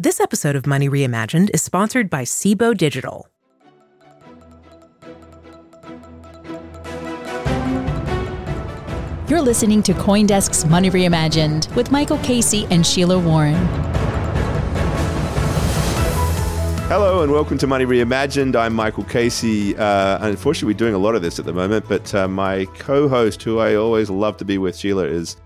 This episode of Money Reimagined is sponsored by Cboe Digital. You're listening to Coindesk's Money Reimagined with Michael Casey and Sheila Warren. Hello and welcome to Money Reimagined. I'm Michael Casey. Uh, unfortunately, we're doing a lot of this at the moment, but uh, my co-host, who I always love to be with, Sheila, is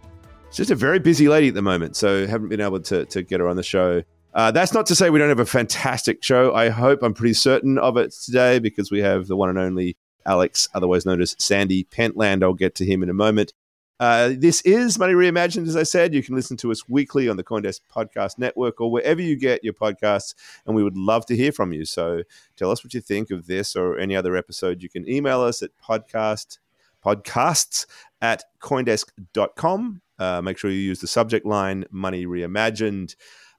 just a very busy lady at the moment, so haven't been able to, to get her on the show. Uh, that's not to say we don't have a fantastic show. I hope I'm pretty certain of it today because we have the one and only Alex, otherwise known as Sandy Pentland. I'll get to him in a moment. Uh, this is Money Reimagined, as I said. You can listen to us weekly on the Coindesk Podcast Network or wherever you get your podcasts, and we would love to hear from you. So tell us what you think of this or any other episode. You can email us at podcast podcasts at coindesk.com. Uh, make sure you use the subject line Money Reimagined.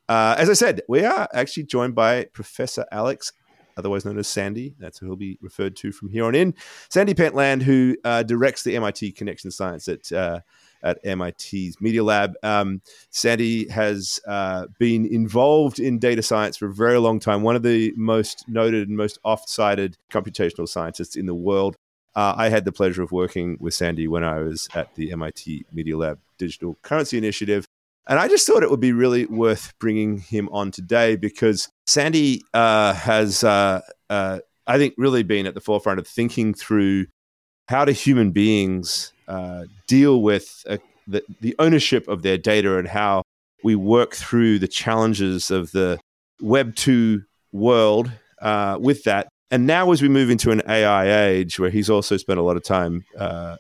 Uh, as I said, we are actually joined by Professor Alex otherwise known as Sandy. That's who he'll be referred to from here on in. Sandy Pentland, who uh, directs the MIT Connection Science at uh, at MIT's Media Lab. Um, Sandy has uh, been involved in data science for a very long time. One of the most noted and most oft-cited computational scientists in the world. Uh, I had the pleasure of working with Sandy when I was at the MIT Media Lab Digital Currency Initiative. And I just thought it would be really worth bringing him on today because Sandy uh, has, uh, uh, I think, really been at the forefront of thinking through how do human beings uh, deal with uh, the, the ownership of their data and how we work through the challenges of the Web 2 world uh, with that. And now, as we move into an AI age, where he's also spent a lot of time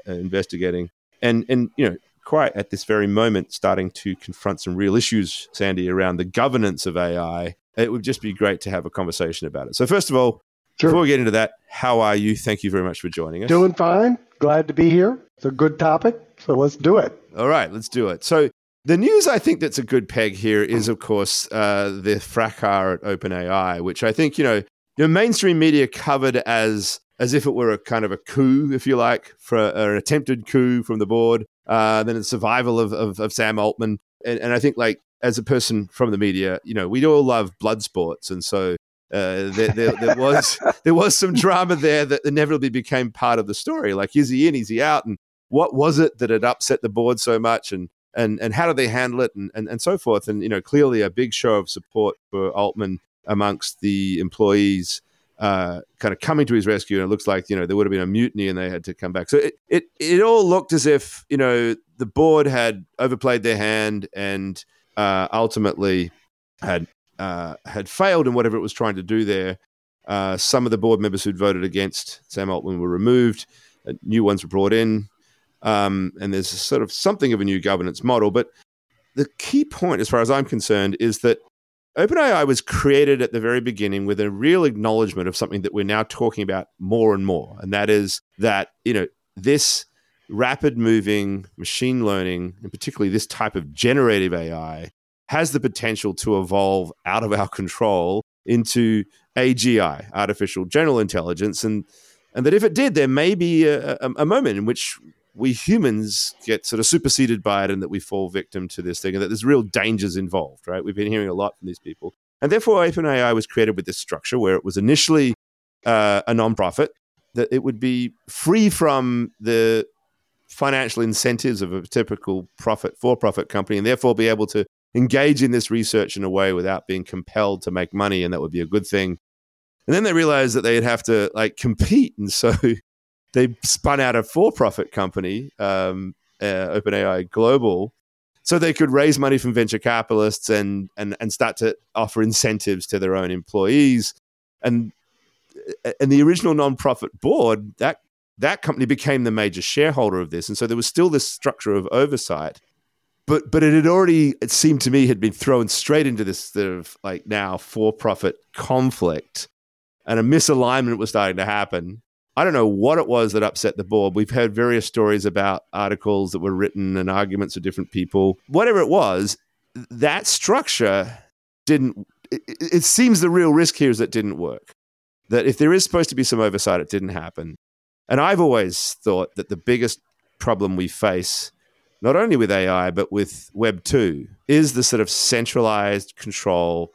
investigating, and and you know quite at this very moment starting to confront some real issues, Sandy, around the governance of AI. It would just be great to have a conversation about it. So, first of all, sure. before we get into that, how are you? Thank you very much for joining us. Doing fine. Glad to be here. It's a good topic. So, let's do it. All right, let's do it. So, the news I think that's a good peg here is, of course, uh, the fracas at OpenAI, which I think, you know, the mainstream media covered as as if it were a kind of a coup, if you like, for an attempted coup from the board uh, then the survival of, of, of Sam Altman. And, and, I think, like, as a person from the media, you know, we all love blood sports. And so uh, there, there, there, was there was some drama there that inevitably became part of the story. Like, is he in? Is he out? And what was it that had upset the board so much? And and and how do they handle it? And, and and so forth. And you know, clearly a big show of support for Altman amongst the employees uh, kind of coming to his rescue, and it looks like you know there would have been a mutiny, and they had to come back. So it it, it all looked as if you know the board had overplayed their hand and uh, ultimately had uh, had failed in whatever it was trying to do there. Uh, some of the board members who'd voted against Sam Altman were removed, uh, new ones were brought in, um, and there's sort of something of a new governance model. But the key point, as far as I'm concerned, is that OpenAI was created at the very beginning with a real acknowledgement of something that we're now talking about more and more, and that is that you know this rapid moving machine learning, and particularly this type of generative AI, has the potential to evolve out of our control into AGI, artificial general intelligence, and and that if it did, there may be a, a, a moment in which we humans get sort of superseded by it and that we fall victim to this thing and that there's real dangers involved, right? We've been hearing a lot from these people. And therefore, OpenAI was created with this structure where it was initially uh, a nonprofit, that it would be free from the financial incentives of a typical profit for profit company and therefore be able to engage in this research in a way without being compelled to make money, and that would be a good thing. And then they realized that they'd have to like compete, and so they spun out a for-profit company, um, uh, OpenAI Global, so they could raise money from venture capitalists and and and start to offer incentives to their own employees. And and the original nonprofit board that that company became the major shareholder of this, and so there was still this structure of oversight. But but it had already it seemed to me had been thrown straight into this sort of like now for-profit conflict, and a misalignment was starting to happen. I don't know what it was that upset the board. We've heard various stories about articles that were written and arguments of different people. Whatever it was, that structure didn't. It, it seems the real risk here is that didn't work. That if there is supposed to be some oversight, it didn't happen. And I've always thought that the biggest problem we face, not only with AI, but with Web 2, is the sort of centralized control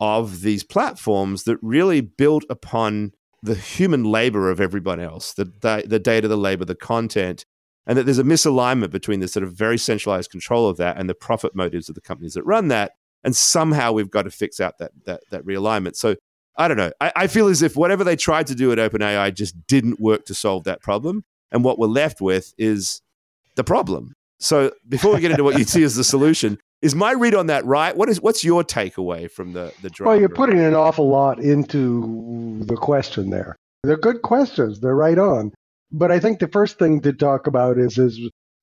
of these platforms that really built upon the human labor of everyone else, the, the, the data, the labor, the content, and that there's a misalignment between the sort of very centralized control of that and the profit motives of the companies that run that. And somehow we've got to fix out that that, that realignment. So I don't know. I, I feel as if whatever they tried to do at OpenAI just didn't work to solve that problem. And what we're left with is the problem. So before we get into what you see as the solution, is my read on that right? What is what's your takeaway from the the Well, you're putting an awful lot into the question there. They're good questions. They're right on. But I think the first thing to talk about is is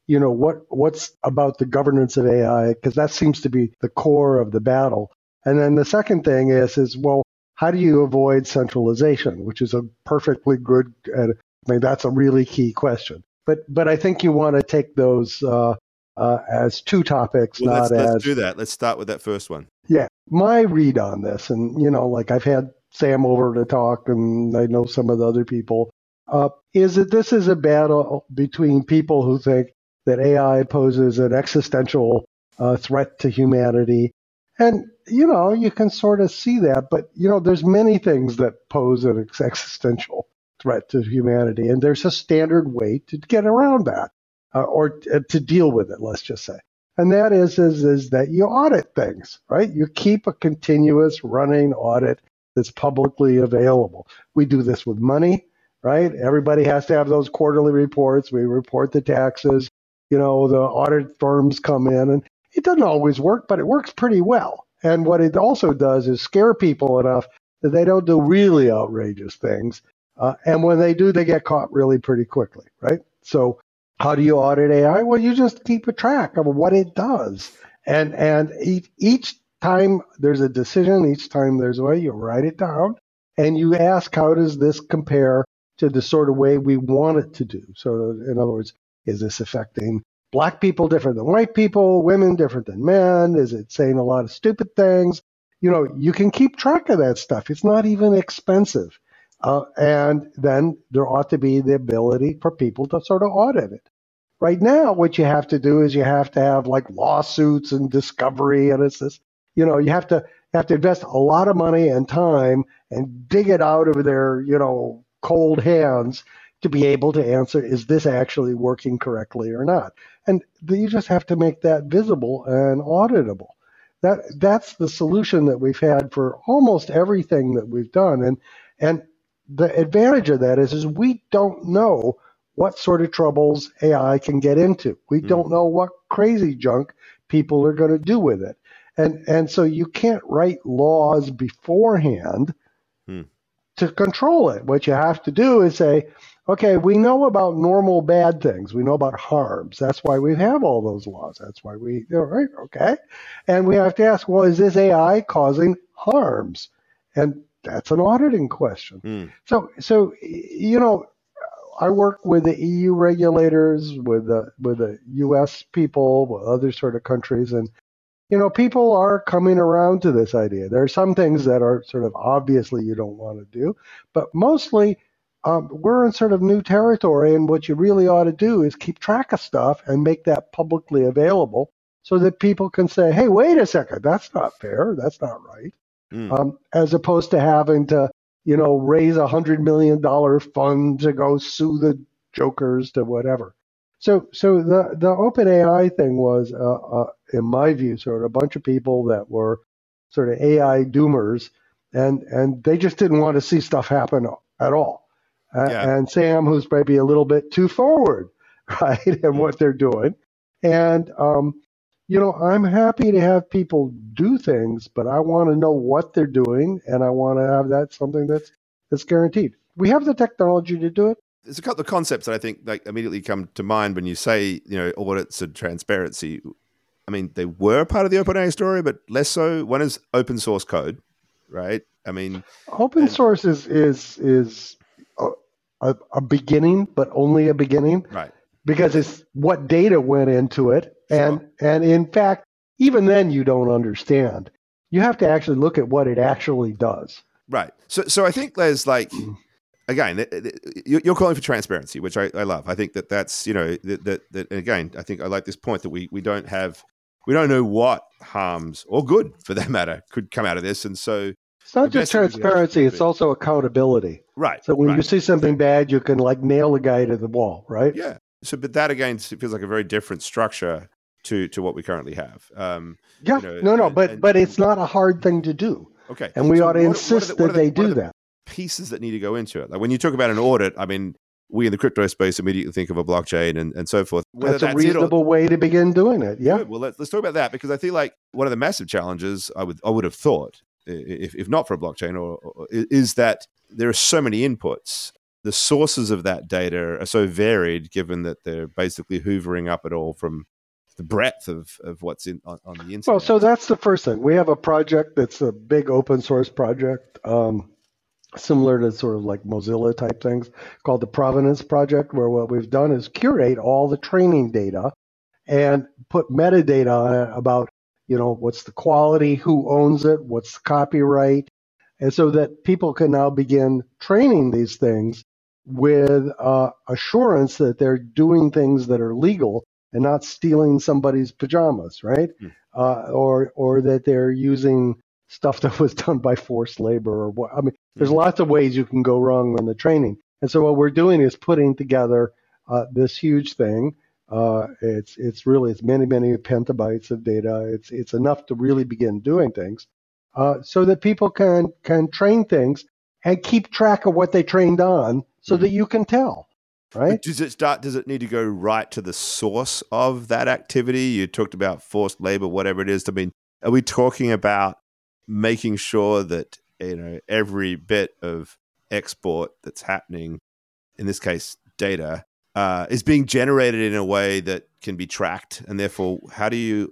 you know what what's about the governance of AI because that seems to be the core of the battle. And then the second thing is is well, how do you avoid centralization, which is a perfectly good. I mean, that's a really key question. But but I think you want to take those uh, uh, as two topics, well, not let's, as. Let's do that. Let's start with that first one. Yeah, my read on this, and you know, like I've had Sam over to talk, and I know some of the other people, uh, is that this is a battle between people who think that AI poses an existential uh, threat to humanity, and you know, you can sort of see that, but you know, there's many things that pose an existential threat to humanity, and there's a standard way to get around that uh, or t- uh, to deal with it, let's just say. And that is, is, is that you audit things, right? You keep a continuous running audit that's publicly available. We do this with money, right? Everybody has to have those quarterly reports. We report the taxes. You know, the audit firms come in, and it doesn't always work, but it works pretty well. And what it also does is scare people enough that they don't do really outrageous things. Uh, and when they do, they get caught really pretty quickly, right? So how do you audit AI? Well, you just keep a track of what it does. And and each, each time there's a decision, each time there's a way, you write it down and you ask, how does this compare to the sort of way we want it to do? So, in other words, is this affecting black people different than white people, women different than men? Is it saying a lot of stupid things? You know, you can keep track of that stuff. It's not even expensive. Uh, and then there ought to be the ability for people to sort of audit it. Right now, what you have to do is you have to have like lawsuits and discovery, and it's this, you know, you have to have to invest a lot of money and time and dig it out of their, you know, cold hands to be able to answer is this actually working correctly or not? And you just have to make that visible and auditable. That that's the solution that we've had for almost everything that we've done. And and the advantage of that is, is we don't know what sort of troubles AI can get into. We mm. don't know what crazy junk people are going to do with it. And, and so you can't write laws beforehand mm. to control it. What you have to do is say, okay, we know about normal bad things. We know about harms. That's why we have all those laws. That's why we, know, right? Okay. And we have to ask, well, is this AI causing harms? And that's an auditing question. Mm. So, so you know, I work with the EU regulators, with the with the U.S. people, with other sort of countries, and you know, people are coming around to this idea. There are some things that are sort of obviously you don't want to do, but mostly um, we're in sort of new territory, and what you really ought to do is keep track of stuff and make that publicly available so that people can say, "Hey, wait a second, that's not fair. That's not right." mm. um, as opposed to having to, you know, raise a hundred million dollar fund to go sue the jokers to whatever. So, so the the open AI thing was, uh, uh, in my view, sort of a bunch of people that were sort of AI doomers, and and they just didn't want to see stuff happen at all. Uh, Yeah. And Sam, who's maybe a little bit too forward, right, in what they're doing, and um, you know, I'm happy to have people do things, but I want to know what they're doing, and I want to have that something that's that's guaranteed. We have the technology to do it. There's a couple of concepts that I think like immediately come to mind when you say you know audits and transparency. I mean, they were part of the OpenAI story, but less so. One is open source code, right? I mean, Open And- source is is is a, a, a beginning, but only a beginning right, because it's what data went into it, and and in fact, even then you don't understand. You have to actually look at what it actually does. right. So, so I think there's like, again, it- it- you- you're calling for transparency, which I, I love. I think that that's you know that, that that again, I think I like this point that we we don't have we don't know what harms or good for that matter could come out of this, and so It's not just Investing in the transparency; it's also accountability. right. So when right. you see something bad, you can like nail a guy to the wall, right? Yeah. So, but that again feels like a very different structure to to what we currently have. Um, Yeah, You know, no, no, and- but and- but it's not a hard thing to do, okay. and we So ought to what- insist what are that the- they do the that. Pieces that need to go into it. Like when you talk about an audit, I mean, we in the crypto space immediately think of a blockchain and, and so forth. Whether That's a or- reasonable way to begin doing it. Yeah. Well, let's, let's talk about that because I feel like one of the massive challenges I would I would have thought, if, if not for a blockchain, or, or is that there are so many inputs. The sources of that data are so varied, given that they're basically hoovering up it all from the breadth of, of what's in on, on the internet. Well, so that's the first thing. We have a project that's a big open source project, um, similar to sort of like Mozilla type things, called the Provenance Project, where what we've done is curate all the training data and put metadata on it about, you know, what's the quality, who owns it, what's the copyright, and so that people can now begin training these things with uh, assurance that they're doing things that are legal and not stealing somebody's pajamas, right? uh, or or that they're using stuff that was done by forced labor or what. I mean, there's Mhm. lots of ways you can go wrong in the training. And so what we're doing is putting together uh, this huge thing. Uh, it's it's really it's many many petabytes of data. It's it's enough to really begin doing things, uh, so that people can can train things and keep track of what they trained on, so that you can tell, right? But Does it start? Does it need to go right to the source of that activity? You talked about forced labor, whatever it is. I mean, are we talking about making sure that you know every bit of export that's happening, in this case, data, uh, is being generated in a way that can be tracked, and therefore, how do you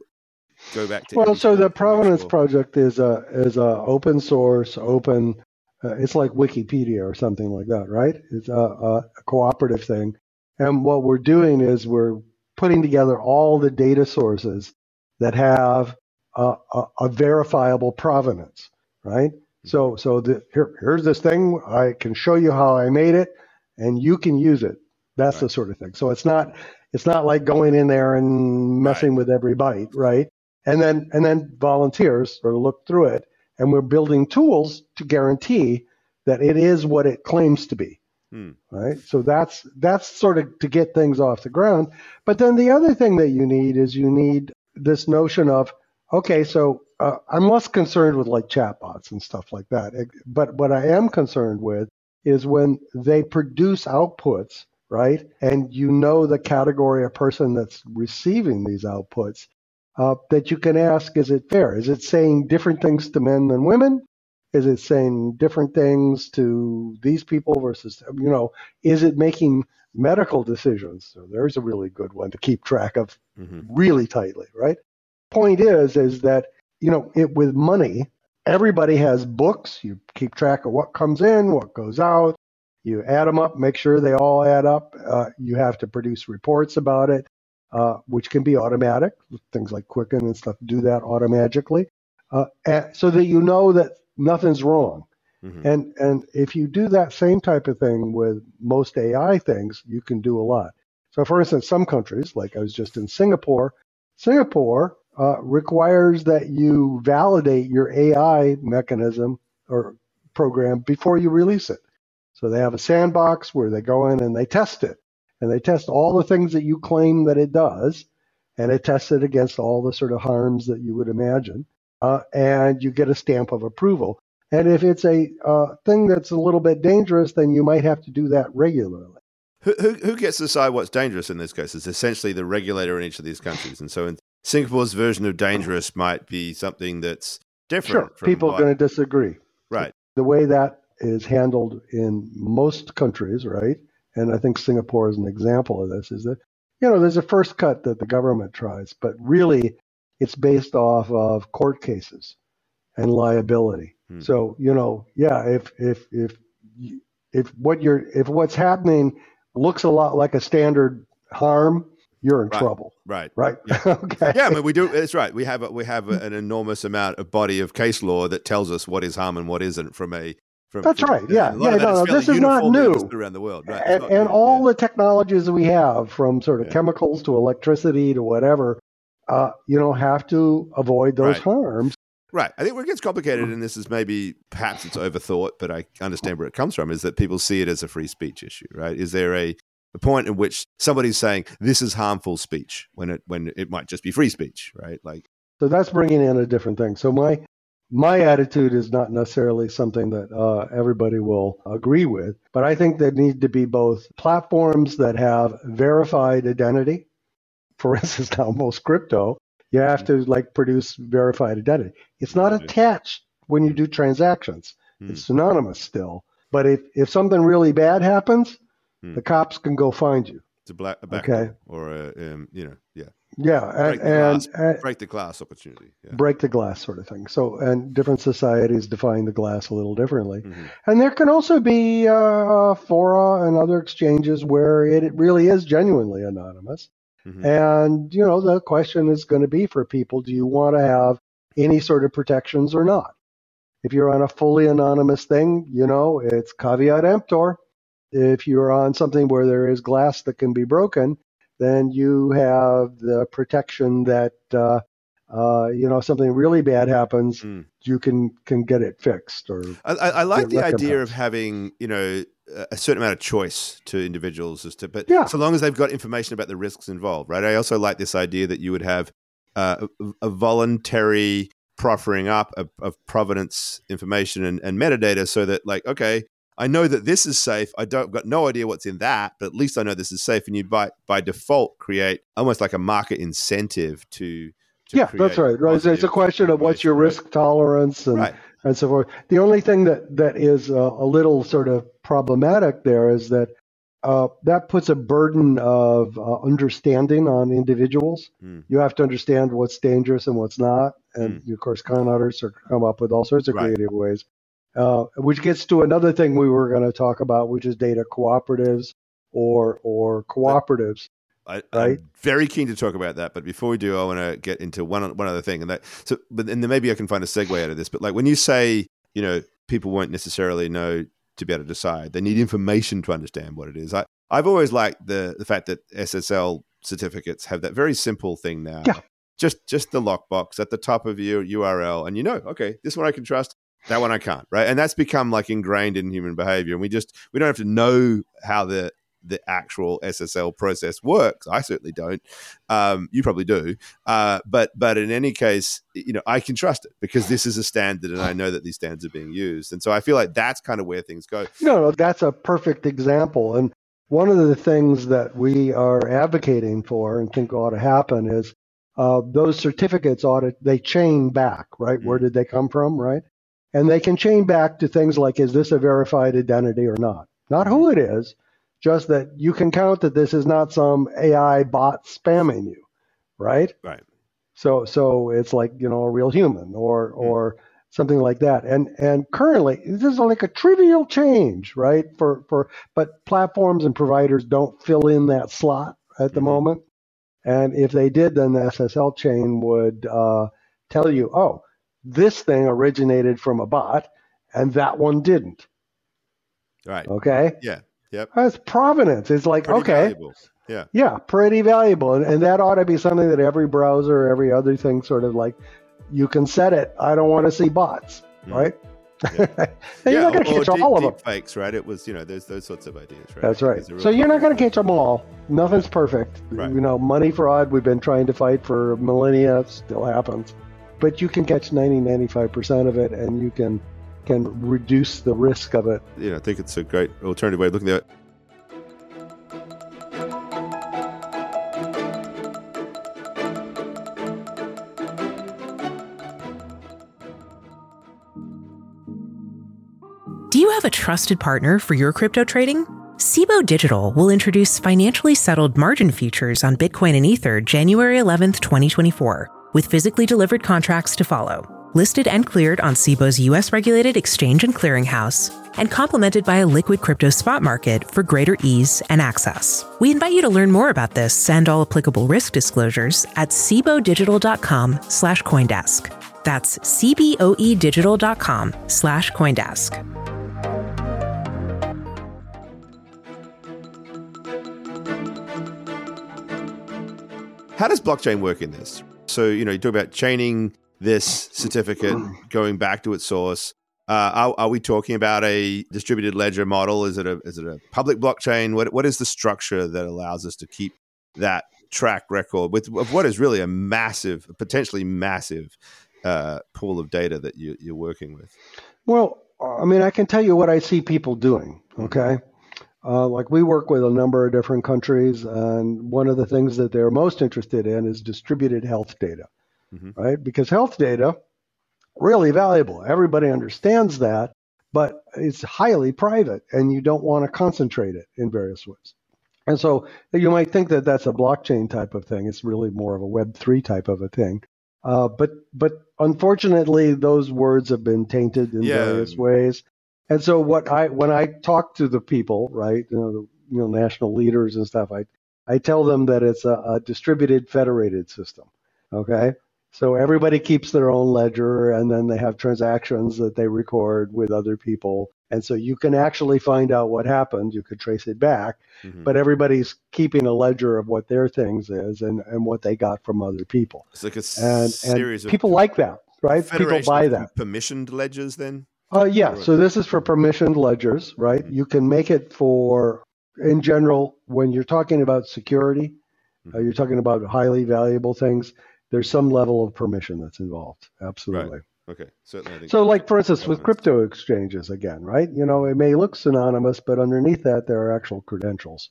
go back to? Well, so the step to make Provenance sure- Project is a is a open source, open. Uh, it's like Wikipedia or something like that, right? It's a, a, a cooperative thing, and what we're doing is we're putting together all the data sources that have a, a, a verifiable provenance, right? So, so the, here, here's this thing. I can show you how I made it, and you can use it. That's the sort of thing. So it's not it's not like going in there and messing with every byte, right? and then and then volunteers sort of look through it and we're building tools to guarantee that it is what it claims to be. Hmm. right? So that's that's sort of to get things off the ground. But then the other thing that you need is you need this notion of okay so uh, i'm less concerned with like chatbots and stuff like that. But what i am concerned with is when they produce outputs right? And you know the category of person that's receiving these outputs uh, that you can ask is it fair? Is it saying different things to men than women? Is it saying different things to these people versus, you know, is it making medical decisions? So there's a really good one to keep track of Mhm. really tightly, right? Point is, is that, you know, it with money, everybody has books. You keep track of what comes in, what goes out. You add them up, make sure they all add up. Uh, you have to produce reports about it uh, which can be automatic. Things like Quicken and stuff do that automatically, uh, and, so that you know that nothing's wrong. Mhm. And and if you do that same type of thing with most AI things, you can do a lot. So, for instance, some countries, like I was just in Singapore, Singapore uh, requires that you validate your AI mechanism or program before you release it. So they have a sandbox where they go in and they test it. And they test all the things that you claim that it does, and it tests it against all the sort of harms that you would imagine, uh, and you get a stamp of approval. And if it's a uh, thing that's a little bit dangerous, then you might have to do that regularly. Who, who, who gets to decide what's dangerous in this case? It's essentially the regulator in each of these countries. And so in Singapore's version of dangerous might be something that's different. Sure, people are going to disagree. Right. The way that is handled in most countries, right? And I think Singapore is an example of this, is that, you know, there's a first cut that the government tries, but really it's based off of court cases and liability. Hmm. So, you know, yeah, if, if, if, if what you're, if what's happening looks a lot like a standard harm, you're in right. trouble. Right. Right. Yeah. okay. Yeah, I mean, we do. It's right. We have a, we have a, an enormous amount of body of case law that tells us what is harm and what isn't from a. From, That's from, right. Yeah. Yeah. No, no, this is not new around the world. Right. And, and all yeah. the technologies we have, from sort of yeah. chemicals to electricity to whatever, uh, you know, have to avoid those right. harms. Right. I think where it gets complicated, and this is maybe perhaps it's overthought, but I understand where it comes from, is that people see it as a free speech issue, right? Is there a the point in which somebody's saying this is harmful speech when it when it might just be free speech, right? Like so that's bringing in a different thing. So my my attitude is not necessarily something that uh, everybody will agree with, but I think there need to be both platforms that have verified identity. For instance, now most crypto, you have to like produce verified identity. It's not attached when you do transactions. Hmm. It's synonymous still. But if, if something really bad happens, Hmm. the cops can go find you. It's a black a back Okay. or a um, you know yeah Yeah, break and, the glass, and, break the glass opportunity. Yeah. break the glass sort of thing. So, and different societies define the glass a little differently. Mhm. And there can also be uh, fora and other exchanges where it, it really is genuinely anonymous. Mhm. And, you know, the question is going to be for people do you want to have any sort of protections or not? If you're on a fully anonymous thing, you know, it's caveat emptor. If you're on something where there is glass that can be broken, then you have the protection that, uh, uh, you know, something really bad happens, Mm. you can can get it fixed or I, I, like the idea of having you know a- a certain amount of choice to individuals as to but Yeah. so long as they've got information about the risks involved right i also like this idea that you would have uh, a, a voluntary proffering up of, of provenance information and, and metadata so that like okay i know that this is safe i don't got no idea what's in that but at least i know this is safe and you by by default create almost like a market incentive to, to yeah, that's right. Right. It's, a question of what's your risk tolerance and right, and so forth. The only thing that that is uh, a little sort of problematic there is that uh, that puts a burden of uh, understanding on individuals. Hmm. You have to understand what's dangerous and what's not, and of course, con artists are come up with all sorts of Right. creative ways. Uh, which gets to another thing we were going to talk about, which is data cooperatives or or cooperatives. I, Right. I'm very keen to talk about that, but before we do, I want to get into one one other thing, and that so, but and then maybe I can find a segue out of this. But like when you say, you know, people won't necessarily know to be able to decide; they need information to understand what it is. I I've always liked the the fact that SSL certificates have that very simple thing now. Yeah. Just just the lockbox at the top of your URL, and you know, okay, this one I can trust. That one I can't, right? And that's become like ingrained in human behavior. And we just we don't have to know how the the actual SSL process works. I certainly don't. Um, you probably do. Uh, but but in any case, you know, I can trust it because this is a standard, and I know that these standards are being used. And so I feel like that's kind of where things go. No, no, that's a perfect example. And one of the things that we are advocating for and think ought to happen is uh, those certificates ought to they chain back, right? Where Mm. did they come from, right? And they can chain back to things like is this a verified identity or not? Not who it is, just that you can count that this is not some AI bot spamming you, right? Right. So so it's like you know a real human or Hmm. or something like that. And and currently this is like a trivial change, right? For for but platforms and providers don't fill in that slot at the Mhm. moment. And if they did, then the SSL chain would uh, tell you, oh, this thing originated from a bot, and that one didn't. Right. Okay, Yeah. Yep. that's provenance. It's like Pretty okay, valuable. Yeah. yeah, pretty valuable. And, and that ought to be something that every browser, every other thing sort of like, you can set it. I don't want to see bots, Mm. right? Yeah. you're not going to catch deep, all of them. fakes, right? It was, you know, there's those sorts of ideas, right? That's right. There's a real So you're not going to catch them all. Nothing's perfect. Right. You know, money fraud, we've been trying to fight for millennia, still happens. But you can catch 90, 95% of it, and you can can reduce the risk of it. You know, I think it's a great alternative way of looking at it. Do you have a trusted partner for your crypto trading? Cboe Digital will introduce financially settled margin futures on Bitcoin and Ether January 11th, 2024, with physically delivered contracts to follow. Listed and cleared on Cboe's US regulated exchange and clearinghouse, and complemented by a liquid crypto spot market for greater ease and access. We invite you to learn more about this and all applicable risk disclosures at cboedigital.com slash coindesk. That's cboedigital.com slash coindesk. How does blockchain work in this? So, you know, you talk about chaining this certificate going back to its source. Uh, are, are we talking about a distributed ledger model? Is it a is it a public blockchain? What what is the structure that allows us to keep that track record with of what is really a massive, potentially massive uh, pool of data that you, you're working with? Well, I mean, I can tell you what I see people doing, okay? Uh, like we work with a number of different countries, and one of the things that they're most interested in is distributed health data, Mhm. right? Because health data, really valuable. Everybody understands that, but it's highly private, and you don't want to concentrate it in various ways. And so you might think that that's a blockchain type of thing. It's really more of a Web three type of a thing. Uh, but but unfortunately, those words have been tainted in Yeah. various ways. And so what I when I talk to the people, right, you know, the, you know, national leaders and stuff, I I tell them that it's a, a distributed federated system. Okay, so everybody keeps their own ledger, and then they have transactions that they record with other people, and so you can actually find out what happened. You could trace it back, Mhm. but everybody's keeping a ledger of what their things is and and what they got from other people, It's like a and series and of people like that, right? People buy that. permissioned ledgers. Then Uh, yeah, so this is for permissioned ledgers, right? You can make it for, in general, when you're talking about security, uh, you're talking about highly valuable things, there's some level of permission that's involved. Absolutely. okay, certainly. So, like, for instance, with crypto exchanges, again, right? You know, it may look synonymous, but underneath that, there are actual credentials.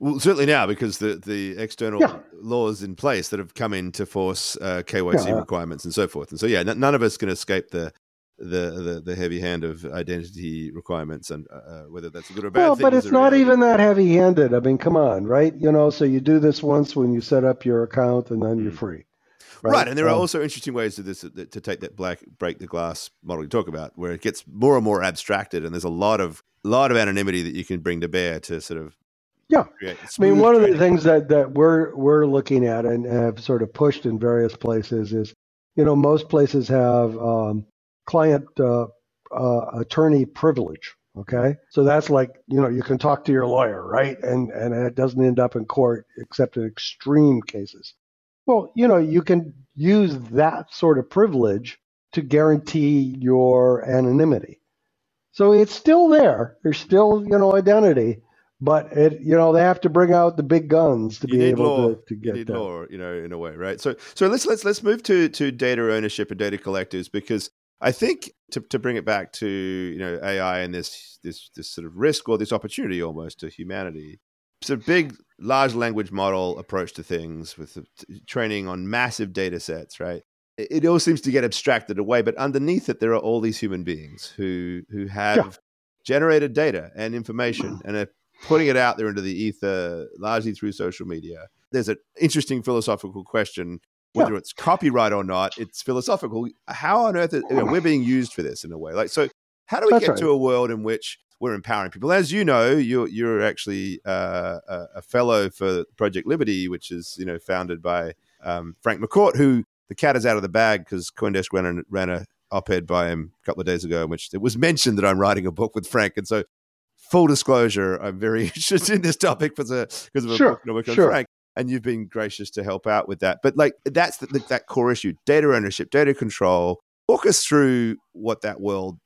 Well, certainly now because the the external Yeah. laws in place that have come in to force uh, KYC Yeah. requirements and so forth, and so yeah, n- none of us can escape the. The, the the heavy hand of identity requirements and uh, whether that's a good or bad Well, thing but it's not reality. even that heavy handed. I mean, come on, right? You know, so you do this once when you set up your account and then you're Mm. free. right. and there are Um, also interesting ways to this to take that black break the glass model you talk about where it gets more and more abstracted and there's a lot of lot of anonymity that you can bring to bear to sort of Yeah. I mean, one of the things that, that we're we're looking at and have sort of pushed in various places is, you know, most places have um, client uh, uh, attorney privilege. Okay, so that's like you know you can talk to your lawyer, right? And and it doesn't end up in court except in extreme cases. Well, you know, you can use that sort of privilege to guarantee your anonymity. So it's still there. There's still you know identity, but it you know they have to bring out the big guns to you be able law. to, to you get need that. law, you know, in a way, right? So, so let's let's let's move to to data ownership and data collectives because I think to to bring it back to you know AI and this this this sort of risk or this opportunity almost to humanity. It's a big large language model approach to things with training on massive data sets, right? It, it all seems to get abstracted away, but underneath it, there are all these human beings who who have generated data and information and are putting it out there into the ether, largely through social media. There's an interesting philosophical question whether it's copyright or not. It's philosophical. How on earth is, you know, we're being used for this in a way? Like, so how do we That's get right. to a world in which we're empowering people? As you know, you're you're actually uh, a, a fellow for Project Liberty, which is you know founded by um, Frank McCourt, who the cat is out of the bag because CoinDesk ran a, ran a op-ed by him a couple of days ago, in which it was mentioned that I'm writing a book with Frank, and so full disclosure, I'm very interested in this topic because of, because of a Sure, book I work on sure. Frank, and you've been gracious to help out with that. But like that's the, the, that core issue: data ownership, data control. Walk us through what that world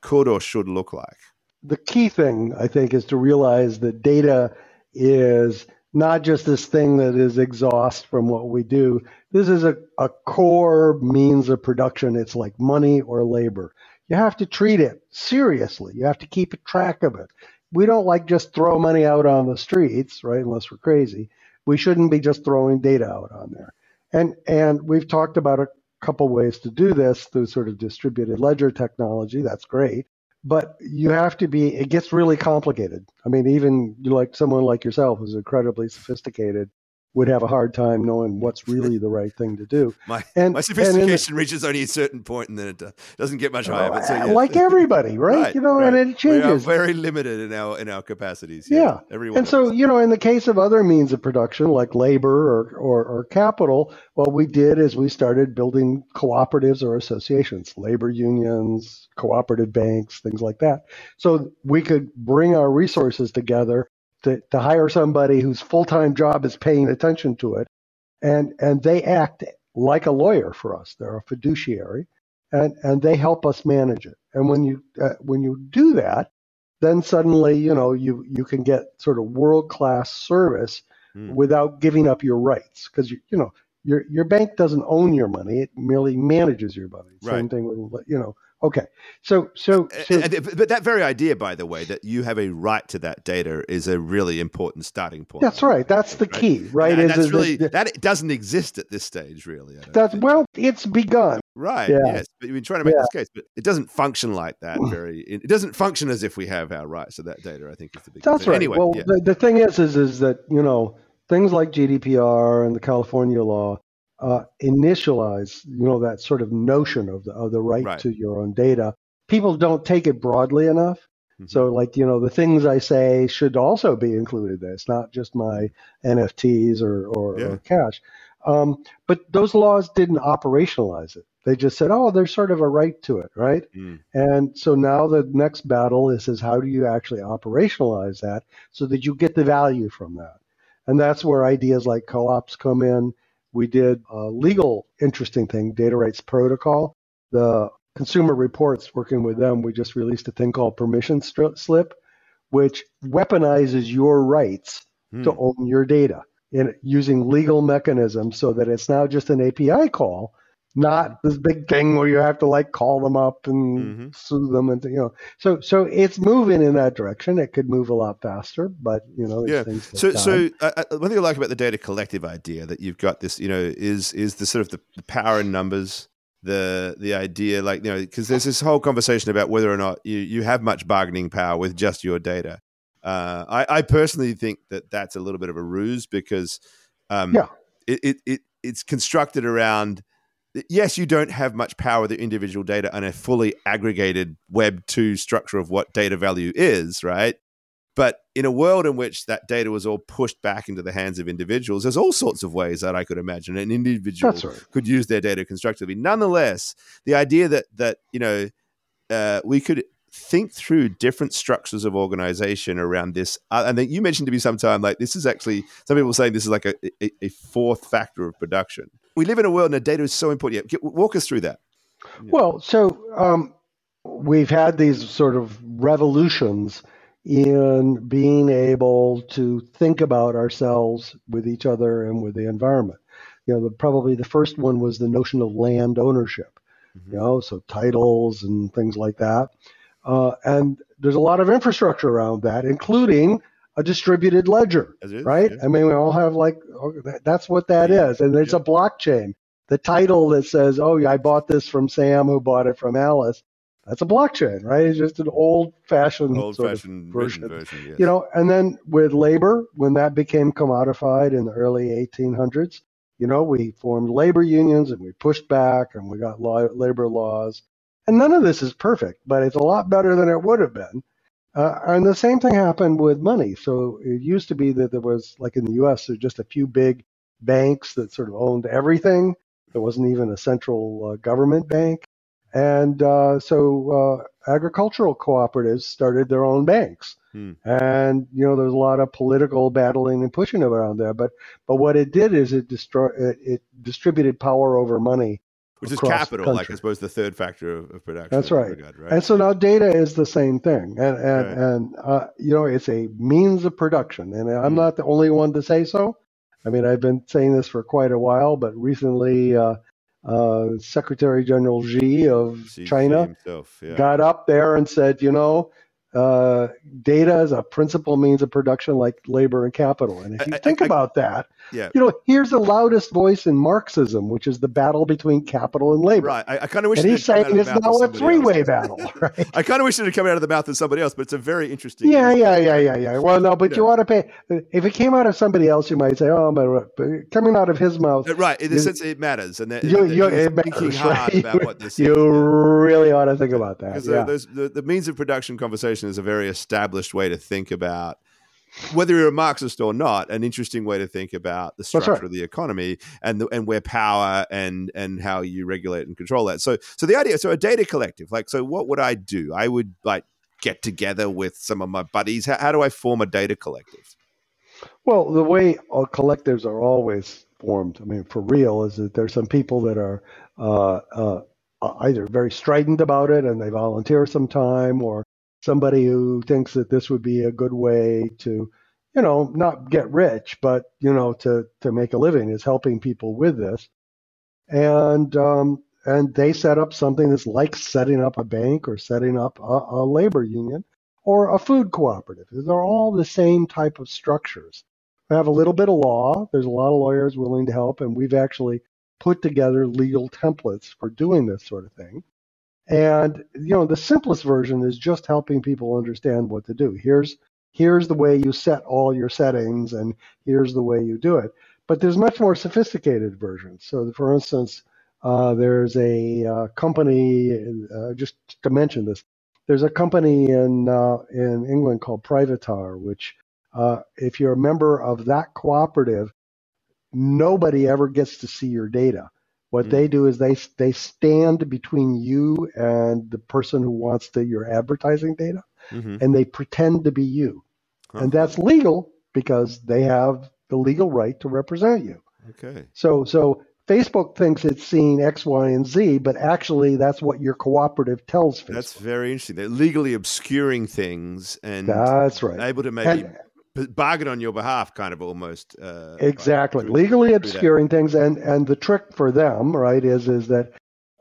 could or should look like? The key thing, I think, is to realize that data is not just this thing that is exhaust from what we do. This is a, a core means of production. It's like money or labor. You have to treat it seriously. You have to keep track of it. We don't like just throw money out on the streets, right? Unless we're crazy. We shouldn't be just throwing data out on there. And and we've talked about a couple ways to do this through sort of distributed ledger technology. That's great but you have to be it gets really complicated i mean even like someone like yourself who's incredibly sophisticated would have a hard time knowing what's really the right thing to do. My, and, my sophistication the, reaches only a certain point and then it uh, doesn't get much oh, higher. But so, yeah. Like everybody, right? right you know, right. and it changes. We are very limited in our in our capacities. Yeah. yeah. Everyone and so, you know, in the case of other means of production like labor or, or, or capital, what we did is we started building cooperatives or associations, labor unions, cooperative banks, things like that. So we could bring our resources together to, to hire somebody whose full time job is paying attention to it. And, and they act like a lawyer for us. They're a fiduciary and, and they help us manage it. And when you, uh, when you do that, then suddenly, you know, you, you can get sort of world class service mm. without giving up your rights. Because, you, you know, your, your bank doesn't own your money, it merely manages your money. Same thing with, you know, Okay, so so, uh, so but that very idea, by the way, that you have a right to that data is a really important starting point. That's right. That's the key, right? And, and that's is, really is, that doesn't exist at this stage, really. That's think. well, it's begun. Right. Yeah. Yes. But you've been trying to make yeah. this case, but it doesn't function like that. Very. It doesn't function as if we have our rights to that data. I think is the big. That's thing. right. Anyway, well, yeah. the, the thing is, is, is that you know things like GDPR and the California law uh, initialize, you know, that sort of notion of the of the right, right. to your own data people don't take it broadly enough. Mm-hmm. So, like, you know, the things I say should also be included there. It's not just my NFTs or, or, yeah. or cash. Um, but those laws didn't operationalize it. They just said, oh, there's sort of a right to it, right? Mm. And so now the next battle is, is how do you actually operationalize that so that you get the value from that? And that's where ideas like co-ops come in. We did a legal interesting thing, data rights protocol. The Consumer Reports, working with them, we just released a thing called Permission Slip, which weaponizes your rights hmm. to own your data in using legal mechanisms so that it's now just an API call, not this big thing where you have to like call them up and mm-hmm. sue them and you know. So so it's moving in that direction. It could move a lot faster, but you know. Yeah. So so uh, uh, one thing I like about the data collective idea that you've got this you know is is the sort of the, the power in numbers the the idea like you know because there's this whole conversation about whether or not you, you have much bargaining power with just your data uh, I, I personally think that that's a little bit of a ruse because um, yeah. it, it, it it's constructed around yes you don't have much power with the individual data on a fully aggregated web 2 structure of what data value is right but in a world in which that data was all pushed back into the hands of individuals, there's all sorts of ways that I could imagine an individual right. could use their data constructively. Nonetheless, the idea that that you know uh, we could think through different structures of organization around this. Uh, and then you mentioned to me sometime like this is actually some people saying this is like a, a, a fourth factor of production. We live in a world and data is so important. Yeah, walk us through that. Well, so um, we've had these sort of revolutions in being able to think about ourselves with each other and with the environment. You know, the, probably the first one was the notion of land ownership. Mm-hmm. You know, so titles and things like that. Uh, and there's a lot of infrastructure around that, including a distributed ledger, is, right? Yeah. I mean, we all have like oh, that's what that yeah. is, and there's yeah. a blockchain. The title that says, "Oh, I bought this from Sam, who bought it from Alice," that's a blockchain, right? It's just an old-fashioned, old-fashioned version. version yes. You know, and then with labor, when that became commodified in the early 1800s, you know, we formed labor unions and we pushed back and we got law, labor laws. And none of this is perfect, but it's a lot better than it would have been. Uh, and the same thing happened with money. So it used to be that there was, like in the U.S., there's just a few big banks that sort of owned everything. There wasn't even a central uh, government bank. And uh, so uh, agricultural cooperatives started their own banks. Hmm. And, you know, there's a lot of political battling and pushing around there. But, but what it did is it, destroy, it, it distributed power over money which is capital, like I suppose the third factor of, of production. That's right. Regard, right. And so now data is the same thing, and and right. and uh, you know it's a means of production, and I'm mm. not the only one to say so. I mean, I've been saying this for quite a while, but recently, uh, uh, Secretary General Xi of Xi China himself, yeah. got up there and said, you know, uh, data is a principal means of production like labor and capital. And if you I, think I, about that, yeah. you know, here's the loudest voice in Marxism, which is the battle between capital and labor. Right. I, I kind of wish. And he's saying it's now a three-way battle. Right. I kind of wish it had come out of the mouth of somebody else, but it's a very interesting. Yeah, yeah, yeah, yeah, yeah. Well, no, but you, you want to pay. If it came out of somebody else, you might say, "Oh, but coming out of his mouth." Right. In the sense, it matters, and that, you, you, it matters, right? about what this. You really ought to think about that. Because yeah. the, the means of production conversation is a very established established way to think about whether you're a Marxist or not, an interesting way to think about the structure right. of the economy and the, and where power and and how you regulate and control that. So so the idea, so a data collective, like so, what would I do? I would like get together with some of my buddies. How, how do I form a data collective? Well, the way collectives are always formed, I mean, for real, is that there's some people that are uh, uh, either very strident about it and they volunteer some time, or somebody who thinks that this would be a good way to, you know, not get rich, but you know, to to make a living is helping people with this, and um, and they set up something that's like setting up a bank or setting up a, a labor union or a food cooperative. They're all the same type of structures. We have a little bit of law. There's a lot of lawyers willing to help, and we've actually put together legal templates for doing this sort of thing. And you know, the simplest version is just helping people understand what to do. Here's here's the way you set all your settings, and here's the way you do it. But there's much more sophisticated versions. So, for instance, uh, there's a uh, company. Uh, just to mention this, there's a company in uh, in England called Privitar, which, uh, if you're a member of that cooperative, nobody ever gets to see your data. What mm-hmm. they do is they they stand between you and the person who wants the, your advertising data, mm-hmm. and they pretend to be you, huh. and that's legal because they have the legal right to represent you. Okay. So so Facebook thinks it's seeing X, Y, and Z, but actually that's what your cooperative tells Facebook. That's very interesting. They're legally obscuring things and that's right. Able to maybe and, bargain on your behalf, kind of almost. Uh, exactly, legally obscuring things, and and the trick for them, right, is is that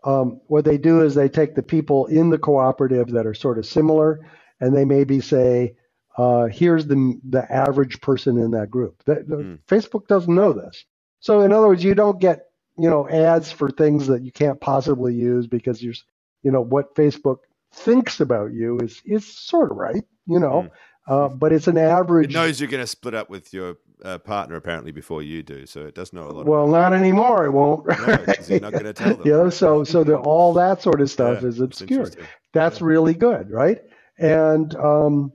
um, what they do is they take the people in the cooperative that are sort of similar, and they maybe say, uh, "Here's the the average person in that group." That, mm. Facebook doesn't know this, so in other words, you don't get you know ads for things that you can't possibly use because you're you know what Facebook thinks about you is is sort of right, you know. Mm. Uh, but it's an average. It knows you're going to split up with your uh, partner apparently before you do, so it does know a lot. Well, not anymore. It won't. No, you're not going to tell them. you know, so so the, all that sort of stuff yeah, is obscured. That's yeah. really good, right? And um,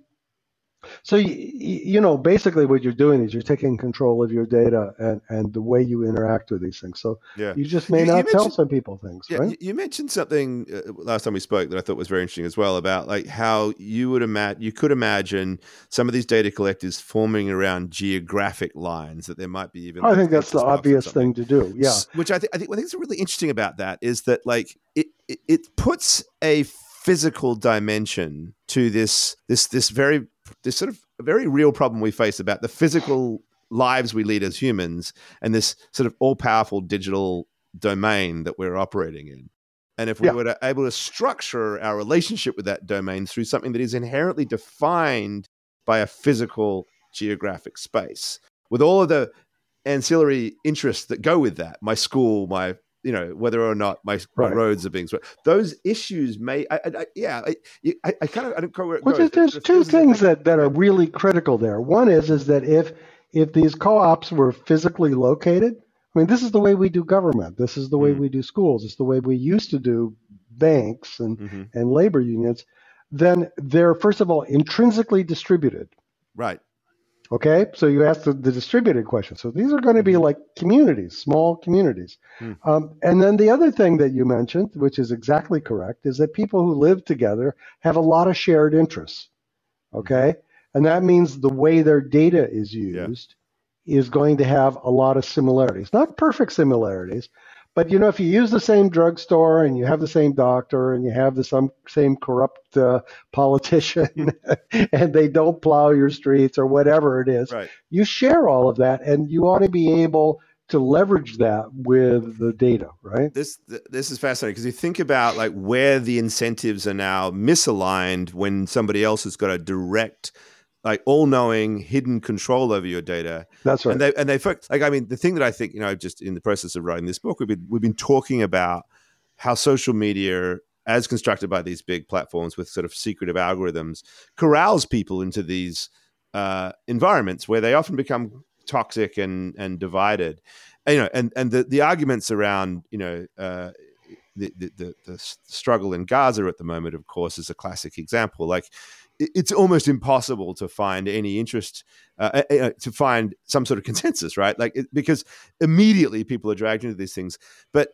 so you, you know, basically what you're doing is you're taking control of your data and, and the way you interact with these things. So yeah. you just may you, not you tell some people things, yeah, right? You mentioned something uh, last time we spoke that I thought was very interesting as well about like how you would imagine you could imagine some of these data collectors forming around geographic lines that there might be even. I like think that's the obvious thing to do. Yeah, which I think I think I think is really interesting about that is that like it, it, it puts a physical dimension to this this this very this sort of very real problem we face about the physical lives we lead as humans and this sort of all powerful digital domain that we're operating in. And if we yeah. were to, able to structure our relationship with that domain through something that is inherently defined by a physical geographic space, with all of the ancillary interests that go with that, my school, my you know whether or not my, right. roads are being swept. Those issues may, I, I, yeah, I, I, I, kind of I don't know where it well, goes. There's, there's two things that, that are really critical there. One is is that if if these co-ops were physically located, I mean, this is the way we do government. This is the way mm. we do schools. It's the way we used to do banks and mm-hmm. and labor unions. Then they're first of all intrinsically distributed. Right. Okay, so you asked the, the, distributed question. So these are going to be mm-hmm. like communities, small communities. Mm. Um, and then the other thing that you mentioned, which is exactly correct, is that people who live together have a lot of shared interests. Okay, mm-hmm. and that means the way their data is used yeah. is going to have a lot of similarities. Not perfect similarities, But you know, if you use the same drugstore and you have the same doctor and you have the some same corrupt uh, politician and they don't plow your streets or whatever it is, Right. you share all of that and you ought to be able to leverage that with the data, right? this this is fascinating because you think about like where the incentives are now misaligned when somebody else has got a direct like all-knowing hidden control over your data That's right. and they and they like i mean the thing that i think you know just in the process of writing this book we've been we've been talking about how social media as constructed by these big platforms with sort of secretive algorithms corrals people into these uh, environments where they often become toxic and and divided and, you know and and the the arguments around you know uh, the, the the the struggle in Gaza at the moment, of course, is a classic example. Like it's almost impossible to find any interest uh, uh, to find some sort of consensus, right? Like it, because immediately people are dragged into these things. But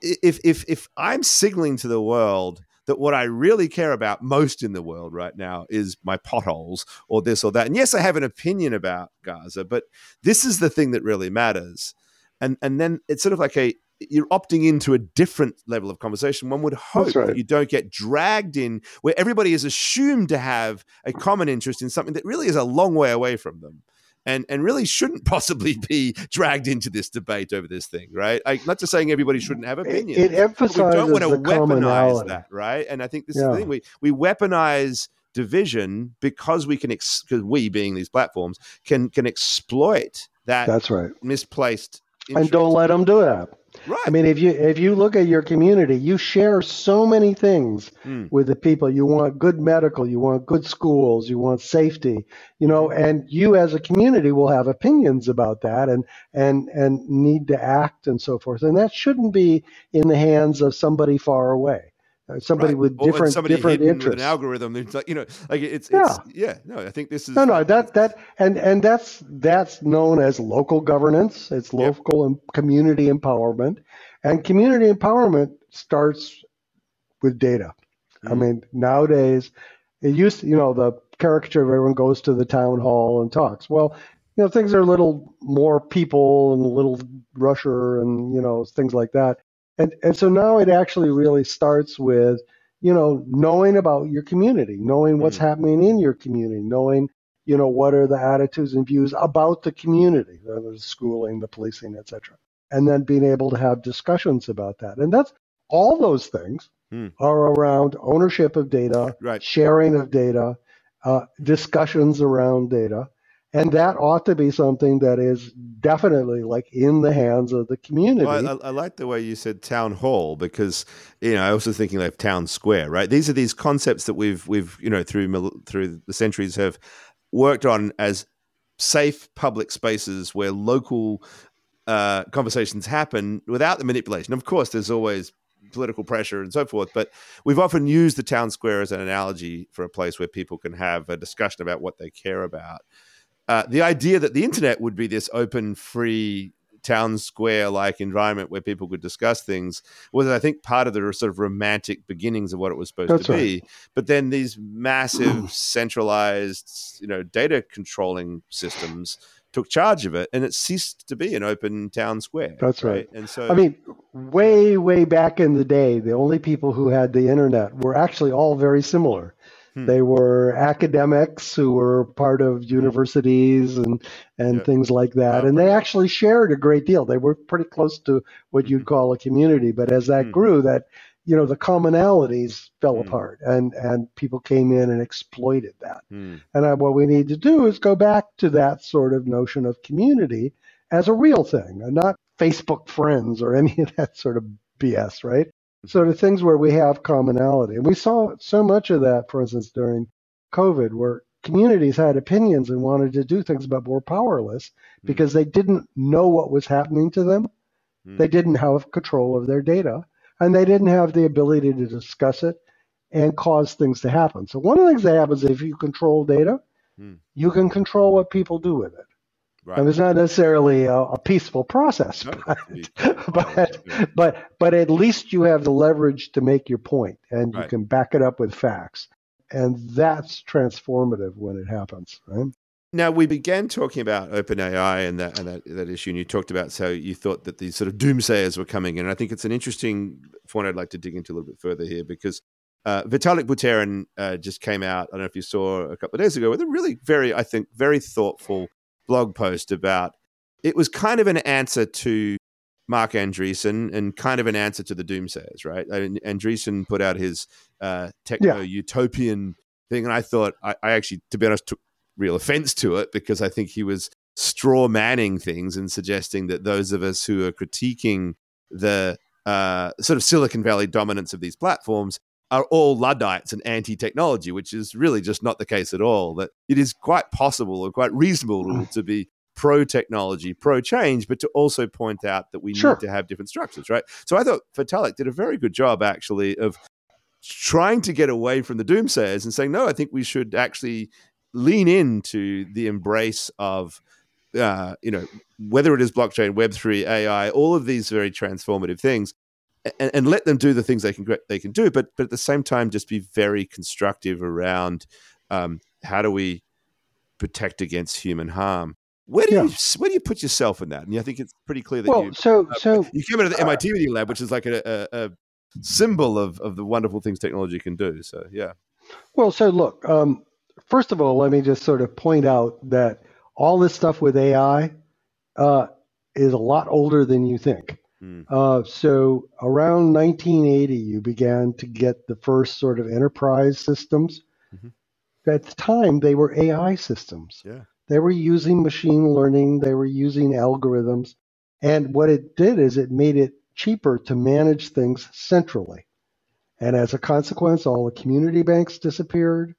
if if if I'm signaling to the world that what I really care about most in the world right now is my potholes or this or that, and yes, I have an opinion about Gaza, but this is the thing that really matters. And and then it's sort of like a you're opting into a different level of conversation. One would hope right. that you don't get dragged in where everybody is assumed to have a common interest in something that really is a long way away from them. And, and really shouldn't possibly be dragged into this debate over this thing, right? Like, not just saying everybody shouldn't have It, opinions. it we emphasizes don't want to the weaponize that, right? And I think this is the thing: we we weaponize division because we can, because we being these platforms can can exploit that That's right. misplaced. And don't let them do that. Right. I mean, if you if you look at your community, you share so many things Mm. with the people. You want good medical, you want good schools, you want safety, you know, and you as a community will have opinions about that and and and need to act and so forth. And that shouldn't be in the hands of somebody far away, somebody Right. with when different somebody different interests. an algorithm. It's like you know, like it's it's yeah. No, I think this is No, no, that that and and that's that's known as local governance. It's local and community empowerment, and community empowerment starts with data. I Mm. mean, nowadays it used, you know, the caricature of everyone goes to the town hall and talks. Well, you know, things are a little more people and a little rusher and you know things like that. And and so now it actually really starts with you know knowing about your community, knowing what's Mm. happening in your community, knowing you know what are the attitudes and views about the community, the schooling, the policing, etc. And then being able to have discussions about that. And that's all those things Hmm. are around ownership of data, Right. sharing of data, uh, discussions around data. And that ought to be something that is definitely like in the hands of the community. Well, I, I like the way you said town hall because you know I was also thinking like town square, right? These are these concepts that we've we've you know through through the centuries have worked on as safe public spaces where local uh, conversations happen without the manipulation. Of course, there's always political pressure and so forth, but we've often used the town square as an analogy for a place where people can have a discussion about what they care about. Uh, the idea that the internet would be this open, free town square like environment where people could discuss things was, I think, part of the sort of romantic beginnings of what it was supposed That's to be. But then these massive, centralized, you know, data controlling systems took charge of it, and it ceased to be an open town square. That's right. And so, I mean, way, way back in the day, the only people who had the internet were actually all very similar. Hmm. They were academics who were part of universities and, and Yeah. things like that. And they actually shared a great deal. They were pretty close to what you'd call a community. But as that Hmm. grew, that you know the commonalities fell Hmm. apart, and and people came in and exploited that. Hmm. And I, what we need to do is go back to that sort of notion of community as a real thing, and not Facebook friends or any of that sort of BS, right? So the things where we have commonality. And we saw so much of that, for instance, during COVID, where communities had opinions and wanted to do things but were powerless because they didn't know what was happening to them. Hmm. They didn't have control of their data and they didn't have the ability to discuss it and cause things to happen. So one of the things that happens if you control data, Hmm. you can control what people do with it. Right. And it's not necessarily a, a peaceful process, No, but, but, yeah. but but at least you have the leverage to make your point and you can back it up with facts. And that's transformative when it happens, right? Now we began talking about OpenAI and that and that, that issue, and you talked about how you thought that these sort of doomsayers were coming in. And I think it's an interesting point I'd like to dig into a little bit further here because uh, Vitalik Buterin uh, just came out. I don't know if you saw a couple of days ago with a really very, I think, very thoughtful blog post about. It was kind of an answer to Marc Andreessen and kind of an answer to the doomsayers, right? And Andreessen put out his uh, techno yeah. utopian thing, and I thought I, I actually, to be honest, took real offense to it because I think he was straw manning things and suggesting that those of us who are critiquing the uh, sort of Silicon Valley dominance of these platforms are all Luddites and anti technology, which is really just not the case at all. That it is quite possible or quite reasonable mm. to be pro technology, pro change, but to also point out that we sure. need to have different structures, right? So I thought Vitalik did a very good job actually of trying to get away from the doomsayers and saying, no, I think we should actually lean into the embrace of uh, you know whether it is blockchain, Web three, AI, all of these very transformative things, and, and, let them do the things they can they can do, but but at the same time, just be very constructive around um, how do we protect against human harm. Where do yeah. you where do you put yourself in that? And I think it's pretty clear that well, you so uh, so you came out of the uh, MIT Media Lab, which is like a, a, a, symbol of of the wonderful things technology can do. So yeah. Well, so look, um, first of all, let me just sort of point out that all this stuff with AI uh, is a lot older than you think. Mm. Uh, so around 1980, you began to get the first sort of enterprise systems. Mm-hmm. At the time, they were AI systems. Yeah. They were using machine learning. They were using algorithms. And what it did is it made it cheaper to manage things centrally. And as a consequence, all the community banks disappeared.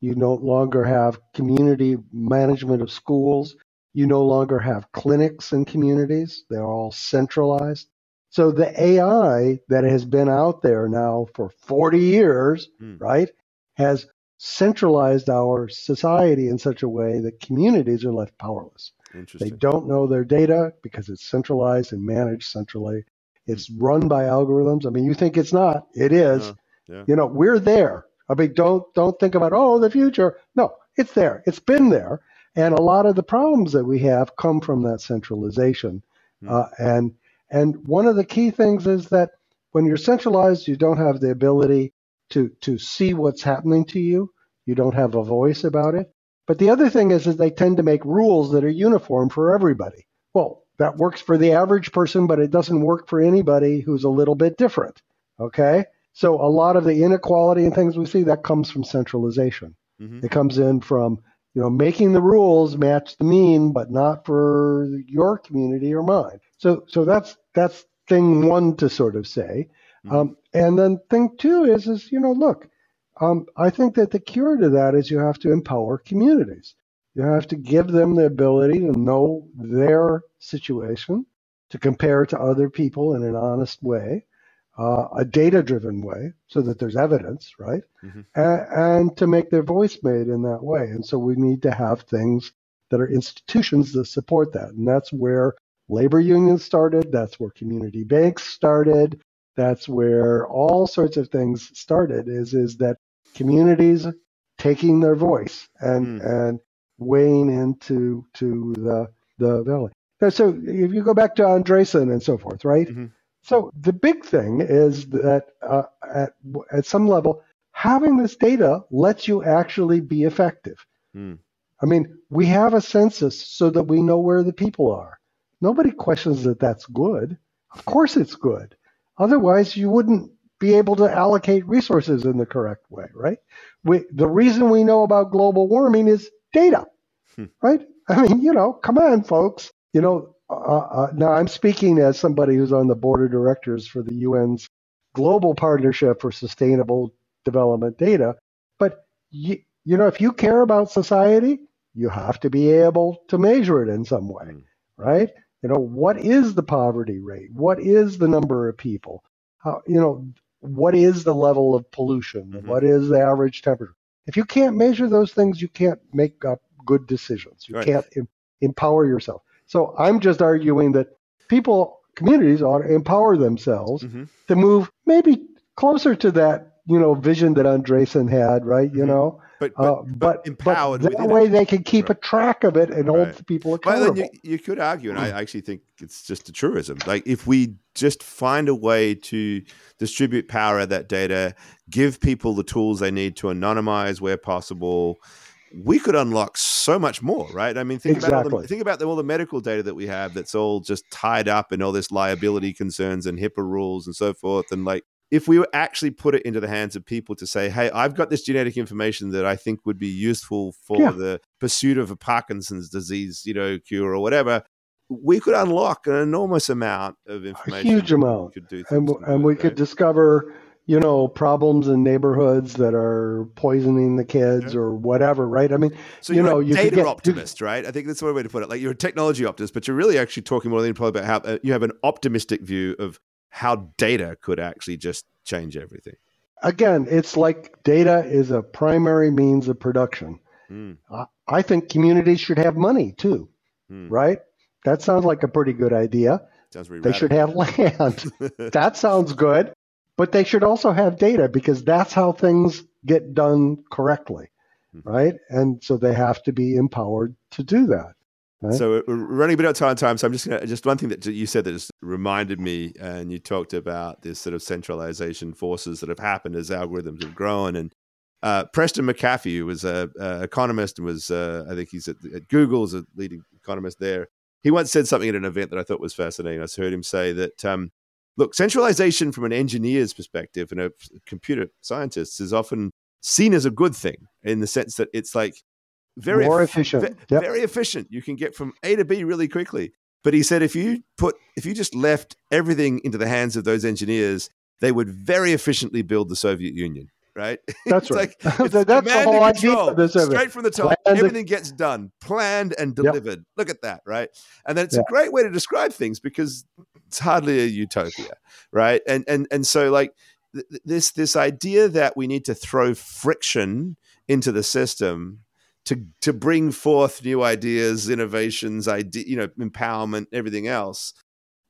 You no longer have community management of schools. You no longer have clinics in communities. They're all centralized. So the AI that has been out there now for 40 years, mm. right, has centralized our society in such a way that communities are left powerless. They don't know their data because it's centralized and managed centrally. It's run by algorithms. I mean, you think it's not, it is. Uh, yeah. You know, we're there. I mean, don't don't think about oh the future. No, it's there. It's been there, and a lot of the problems that we have come from that centralization. Mm. Uh, and and one of the key things is that when you're centralized, you don't have the ability to to see what's happening to you. You don't have a voice about it. But the other thing is, is they tend to make rules that are uniform for everybody. Well, that works for the average person, but it doesn't work for anybody who's a little bit different. Okay. So a lot of the inequality and things we see that comes from centralization. Mm-hmm. It comes in from you know making the rules match the mean, but not for your community or mine. So so that's that's thing one to sort of say. Mm-hmm. Um, and then thing two is is you know look, um, I think that the cure to that is you have to empower communities. You have to give them the ability to know their situation, to compare to other people in an honest way, uh, a data driven way so that there's evidence, right? Mm-hmm. And, and, to make their voice made in that way. And so we need to have things that are institutions that support that. And that's where labor unions started, that's where community banks started, that's where all sorts of things started is is that communities taking their voice and mm. and weighing into to the the valley. So if you go back to Andreessen and so forth, right? Mm-hmm so the big thing is that uh, at, at some level, having this data lets you actually be effective. Mm. I mean, we have a census so that we know where the people are. Nobody questions that that's good. Of course it's good. Otherwise, you wouldn't be able to allocate resources in the correct way, right? We, the reason we know about global warming is data, hmm. right? I mean, you know, come on, folks. You know, uh, uh, now, I'm speaking as somebody who's on the board of directors for the UN's Global Partnership for Sustainable Development Data. But you, you know, if you care about society, you have to be able to measure it in some way, mm. right? You know, what is the poverty rate? What is the number of people? How, you know, what is the level of pollution? Mm-hmm. What is the average temperature? If you can't measure those things, you can't make up good decisions. You right. can't em- empower yourself. So I'm just arguing that people, communities ought to empower themselves mm-hmm. to move maybe closer to that, you know, vision that Andreessen had, right? Mm-hmm. You know, but but, uh, but but, empowered but that way it. they can keep a track of it and hold Right. people Well, accountable. then you, you could argue, and I actually think it's just a truism. Like if we just find a way to distribute power of that data, give people the tools they need to anonymize where possible, we could unlock so much more, right? I mean, think about all the, think about the, all the medical data that we have that's all just tied up in all this liability concerns and HIPAA rules and so forth, and like. If we were actually put it into the hands of people to say, "Hey, I've got this genetic information that I think would be useful for Yeah. the pursuit of a Parkinson's disease, you know, cure or whatever," we could unlock an enormous amount of information. a huge amount. could do And, and we right? could discover, you know, problems in neighborhoods that are poisoning the kids Yeah. or whatever, right? I mean, So you you're know, a you could data get- optimist, right? I think that's one way to put it. Like you're a technology optimist, but you're really actually talking more than probably about how uh, you have an optimistic view of how data could actually just change everything. again, it's like data is a primary means of production. Mm, I- I think communities should have money too, mm. right? That sounds like a pretty good idea. Sounds very They should have land. that sounds good. But they should also have data because that's how things get done correctly, Mhm. right? And so they have to be empowered to do that. Right? So we're running a bit out of time, time. So I'm just gonna just one thing that you said that just reminded me, and you talked about this sort of centralization forces that have happened as algorithms have grown. And uh, Preston McAfee, who was a, a economist and was uh, I think he's at, at Google a leading economist there. He once said something at an event that I thought was fascinating. I heard him say that um, look, centralization from an engineer's perspective and a computer scientist is often seen as a good thing in the sense that it's like very More eff- efficient. ve- Yep. very efficient. You can get from A to B really quickly. But he said if you put if you just left everything into the hands of those engineers, they would very efficiently build the Soviet Union. Right? That's It's right. like, it's That's the whole idea of this of. Straight from the top, Planned- everything gets done, planned and Yep. delivered. Look at that, right? And then it's Yeah. a great way to describe things because it's hardly a utopia, right? And and and so like th- this this idea that we need to throw friction into the system to to bring forth new ideas, innovations, idea, you know, empowerment, everything else,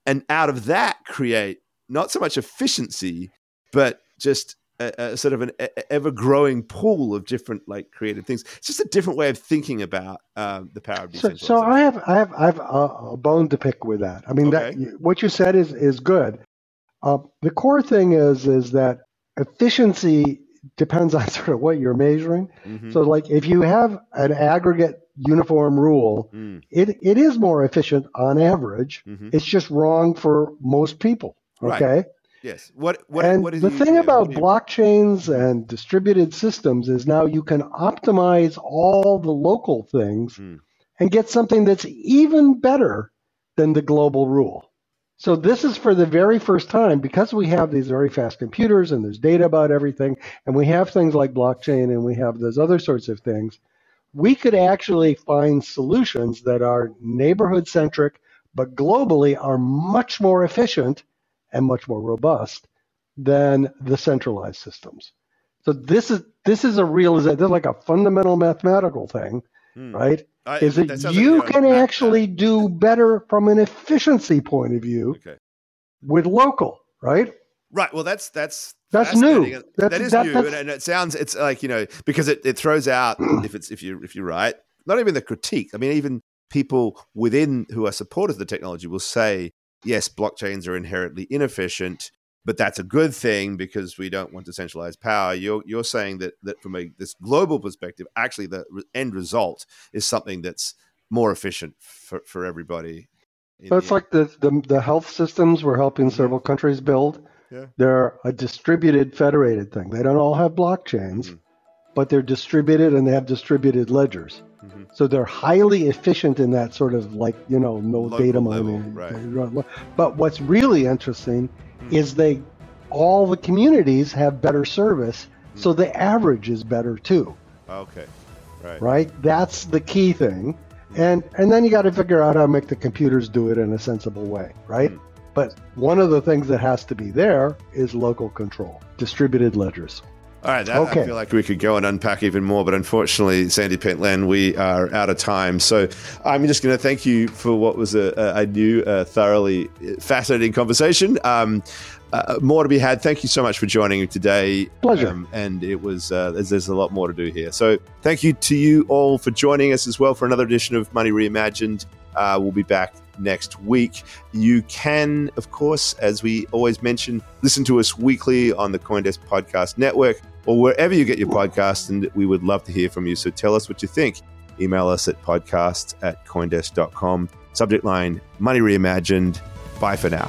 and out of that create not so much efficiency, but just a, a sort of an ever growing pool of different like creative things. It's just a different way of thinking about um, the power of So, decentralization. so I have I have I have a, bone to pick with that. I mean, Okay. that what you said is is good. Uh, the core thing is is that efficiency depends on sort of what you're measuring. Mhm. So, like if you have an aggregate uniform rule, Mm, it, it is more efficient on average. mhm. It's just wrong for most people. Right. Yes. What? What? and what is the thing about blockchains and distributed systems is now you can optimize all the local things Hmm. and get something that's even better than the global rule. So this is for the very first time because we have these very fast computers and there's data about everything and we have things like blockchain and we have those other sorts of things. We could actually find solutions that are neighborhood centric but globally are much more efficient and much more robust than the centralized systems. So this is this is a realization. This is like a fundamental mathematical thing, Hmm. right? I- Is that like you you're can that- actually do better from an efficiency point of view Okay. with local, right? Right. Well, that's that's That's new. That's- that is that- new, and, and it sounds it's like you know because it, it throws out if it's if you if you're right, not even the critique. I mean, even people within who are supporters of the technology will say, yes, blockchains are inherently inefficient, but that's a good thing because we don't want to centralize power. You're you're saying that that from a this global perspective, actually the end result is something that's more efficient for, for everybody. it's like the, the the health systems we're helping several countries build. Yeah. They're a distributed federated thing. They don't all have blockchains, Mhm. but they're distributed and they have distributed ledgers. Mhm. So they're highly efficient in that sort of like, you know, no Local data mining. right. But what's really interesting Hmm. is they all the communities have better service, Hmm. so the average is better too, okay, right, right? That's the key thing. And and then you got to figure out how to make the computers do it in a sensible way, right? Hmm. But one of the things that has to be there is local control, distributed ledgers. All right, that, okay. I feel like we could go and unpack even more, but unfortunately, Sandy Pentland, we are out of time. So I'm just going to thank you for what was a, a new, uh, thoroughly fascinating conversation. Um, uh, more to be had. Thank you so much for joining me today. Pleasure. Um, and it was uh, there's, there's, a lot more to do here. So thank you to you all for joining us as well for another edition of Money Reimagined. Uh, we'll be back next week. You can, of course, as we always mention, listen to us weekly on the Coindesk Podcast Network or wherever you get your podcast. and we would love to hear from you. So tell us what you think. Email us at podcast at coindesk.com. Subject line Money Reimagined. Bye for now.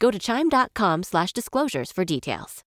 Go to chime.com slash disclosures for details.